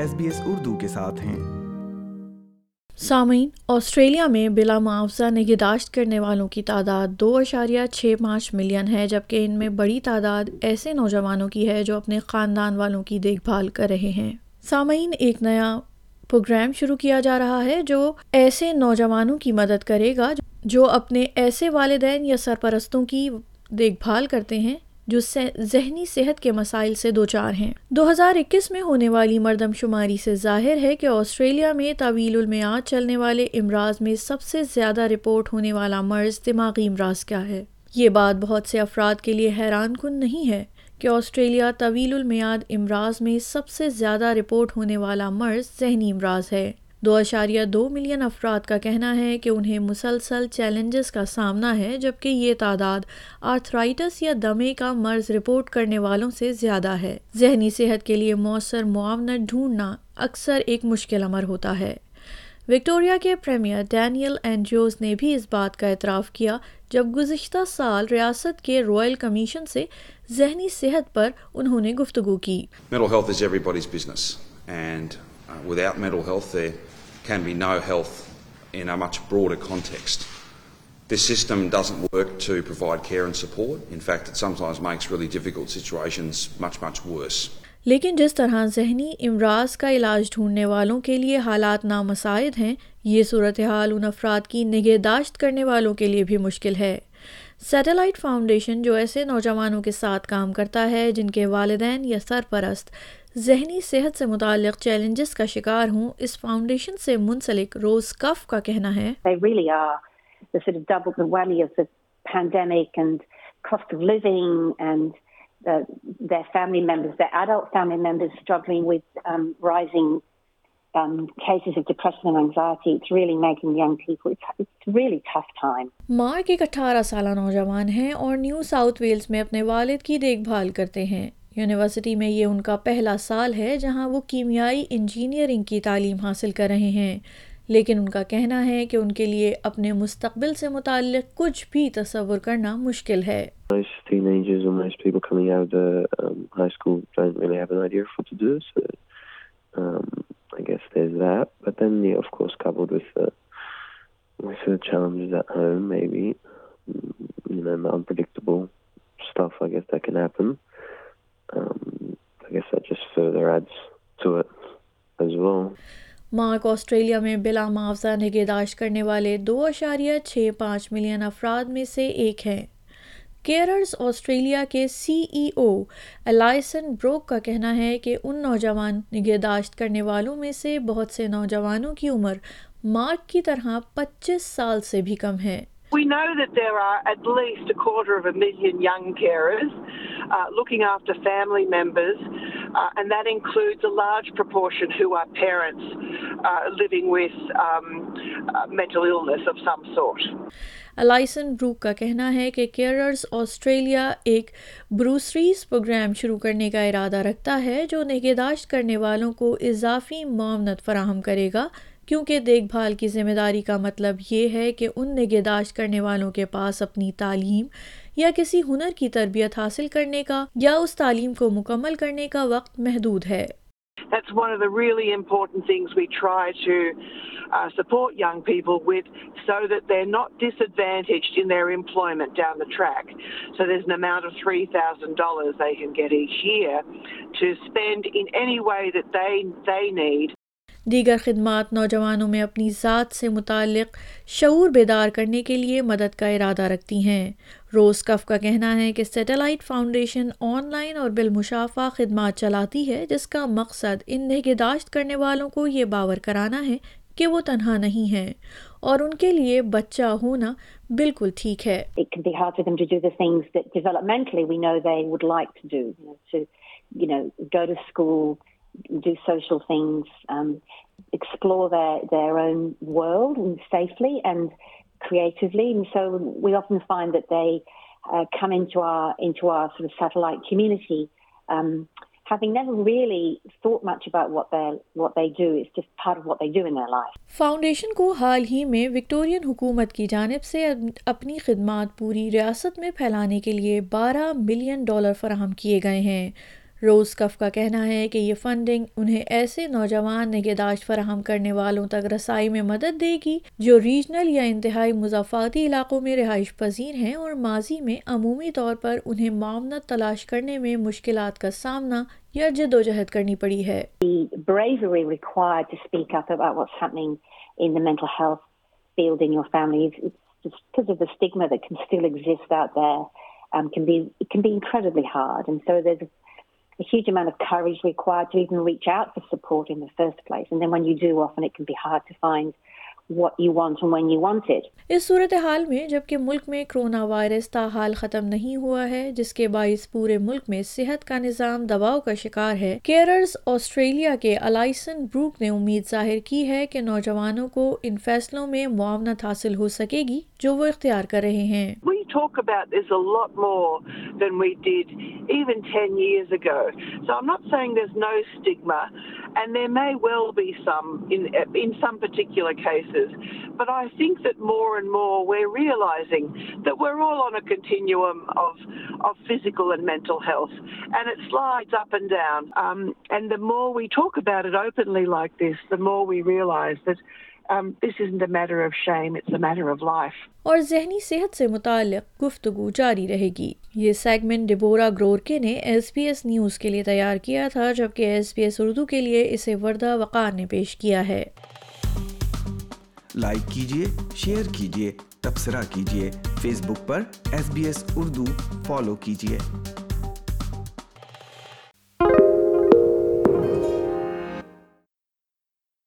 S B S Urdu کے ساتھ ہیں۔ سامعین، آسٹریلیا میں بلا معاوضہ نگہداشت کرنے والوں کی تعداد دو اشاریہ چھ پانچ ملین ہے، جبکہ ان میں بڑی تعداد ایسے نوجوانوں کی ہے جو اپنے خاندان والوں کی دیکھ بھال کر رہے ہیں۔ سامعین، ایک نیا پروگرام شروع کیا جا رہا ہے جو ایسے نوجوانوں کی مدد کرے گا جو اپنے ایسے والدین یا سرپرستوں کی دیکھ بھال کرتے ہیں۔ جو ذہنی صحت کے مسائل سے دو چار ہیں۔ دو ہزار اکیس میں ہونے والی مردم شماری سے ظاہر ہے کہ آسٹریلیا میں طویل المیاد چلنے والے امراض میں سب سے زیادہ رپورٹ ہونے والا مرض دماغی امراض کیا ہے۔ یہ بات بہت سے افراد کے لیے حیران کن نہیں ہے کہ آسٹریلیا طویل المیاد امراض میں سب سے زیادہ رپورٹ ہونے والا مرض ذہنی امراض ہے۔ دو اشاریہ دو ملین افراد کا کہنا ہے کہ انہیں مسلسل چیلنجز کا سامنا ہے، جبکہ یہ تعداد آرتھرائٹس یا دمے کا مرض رپورٹ کرنے والوں سے زیادہ ہے۔ ذہنی صحت کے لیے مؤثر معاونت ڈھونڈنا اکثر ایک مشکل عمر ہوتا ہے۔ وکٹوریا کے پریمیئر ڈینیل اینجوز نے بھی اس بات کا اعتراف کیا، جب گزشتہ سال ریاست کے رائل کمیشن سے ذہنی صحت پر انہوں نے گفتگو کی۔ Uh, without mental health, there can be no health in a much broader context. This system doesn't work to provide care and support. In fact, it sometimes makes really difficult situations much, much worse. لیکن جس طرح ذہنی امراض کا علاج ڈھونڈنے والوں کے لیے حالات نامساعد ہیں یہ صورتحال ان افراد کی نگہداشت کرنے والوں کے لیے بھی مشکل ہے سیٹلائٹ فاؤنڈیشن جو ایسے نوجوانوں کے ساتھ کام کرتا ہے جن کے والدین یا سرپرست ذہنی صحت سے متعلق چیلنجز کا شکار ہوں اس فاؤنڈیشن سے منسلک روز کف کا کہنا ہے۔ مارک ایک اٹھارہ سالہ نوجوان ہیں اور نیو ساؤتھ ویلز میں اپنے والد کی دیکھ بھال کرتے ہیں۔ یونیورسٹی میں یہ ان کا پہلا سال ہے جہاں وہ کیمیائی انجینئرنگ کی تعلیم حاصل کر رہے ہیں۔ لیکن ان کا کہنا ہے کہ ان کے لیے اپنے مستقبل سے متعلق کچھ بھی تصور کرنا مشکل ہے۔ مارک آسٹریلیا میں بلا معاوضہ نگہداشت کرنے والے دو اشاریہ چھ پانچ ملین افراد میں سے ایک ہیں۔ کیئررز آسٹریلیا کے سی ای او الائسن بروک کا کہنا ہے کہ ان نوجوان نگہداشت کرنے والوں میں سے بہت سے نوجوانوں کی عمر مارک کی طرح پچیس سال سے بھی کم ہے۔ We know that there are at least a quarter of a million young carers uh, looking after family members uh, and that includes a large proportion who are parents uh, living with um, uh, mental illness of some sort. Alison Brook کا کہنا ہے کہ carers Australia ایک بروسریز programme شروع کرنے کا ارادہ رکھتا ہے جو نگہداشت کرنے والوں کو اضافی معاونت فراہم کرے گا کیونکہ دیکھ بھال کی ذمہ داری کا مطلب یہ ہے کہ ان نگہداشت کرنے والوں کے پاس اپنی تعلیم یا کسی ہنر کی تربیت حاصل کرنے کا یا اس تعلیم کو مکمل کرنے کا وقت محدود ہے That's one of the really important things we try to uh, support young people with so that they're not disadvantaged in their employment down the track. So there's an amount of $3,000 they can get each year to spend in any way that they, they need دیگر خدمات نوجوانوں میں اپنی ذات سے متعلق شعور بیدار کرنے کے لیے مدد کا ارادہ رکھتی ہیں۔ روز کف کا کہنا ہے کہ سیٹلائٹ فاؤنڈیشن آن لائن اور بالمشافہ خدمات چلاتی ہے، جس کا مقصد ان نگہداشت کرنے والوں کو یہ باور کرانا ہے کہ وہ تنہا نہیں ہیں اور ان کے لیے بچہ ہونا بالکل ٹھیک ہے۔ Do social things, um, explore their, their own world and safely and creatively. And so we often find that they uh, come into our into our sort of satellite community, um, having never really thought much about what they what they do. It's just part of what they do in their life. Foundation کو حال ہی میں Victorian حکومت کی جانب سے اپنی خدمات پوری ریاست میں پھیلانے کے لیے بارہ ملین ڈالر فراہم کیے گئے ہیں روز کف کا کہنا ہے کہ یہ فنڈنگ انہیں ایسے نوجوان نگہداشت فراہم کرنے والوں تک رسائی میں مدد دے گی جو ریجنل یا انتہائی مضافاتی علاقوں میں رہائش پذیر ہیں اور ماضی میں عمومی طور پر انہیں معاونت تلاش کرنے میں مشکلات کا سامنا یا جد و جہد کرنی پڑی ہے۔ A, huge amount of courage required to even reach out for support in the first place. And then when you do, often it can be hard to find اس صورتحال میں جبکہ ملک میں کرونا وائرس تاحال ختم نہیں ہوا ہے جس کے باعث پورے ملک میں صحت کا نظام دباؤ کا شکار ہے کیئرز آسٹریلیا کے الائسن بروک نے امید ظاہر کی ہے کہ نوجوانوں کو ان فیصلوں میں معاونت حاصل ہو سکے گی جو وہ اختیار کر رہے ہیں۔ فزیکل اور ذہنی صحت سے متعلق گفتگو جاری رہے گی۔ یہ سیگمنٹ ڈبورا گرورکے نے ایس بی ایس نیوز کے لیے تیار کیا تھا جبکہ ایس بی ایس اردو کے لیے اسے وردہ وقار نے پیش کیا ہے۔ لائک کیجیے شیئر کیجیے تبصرہ کیجیے فیس بک پر S B S Urdu follow کیجیے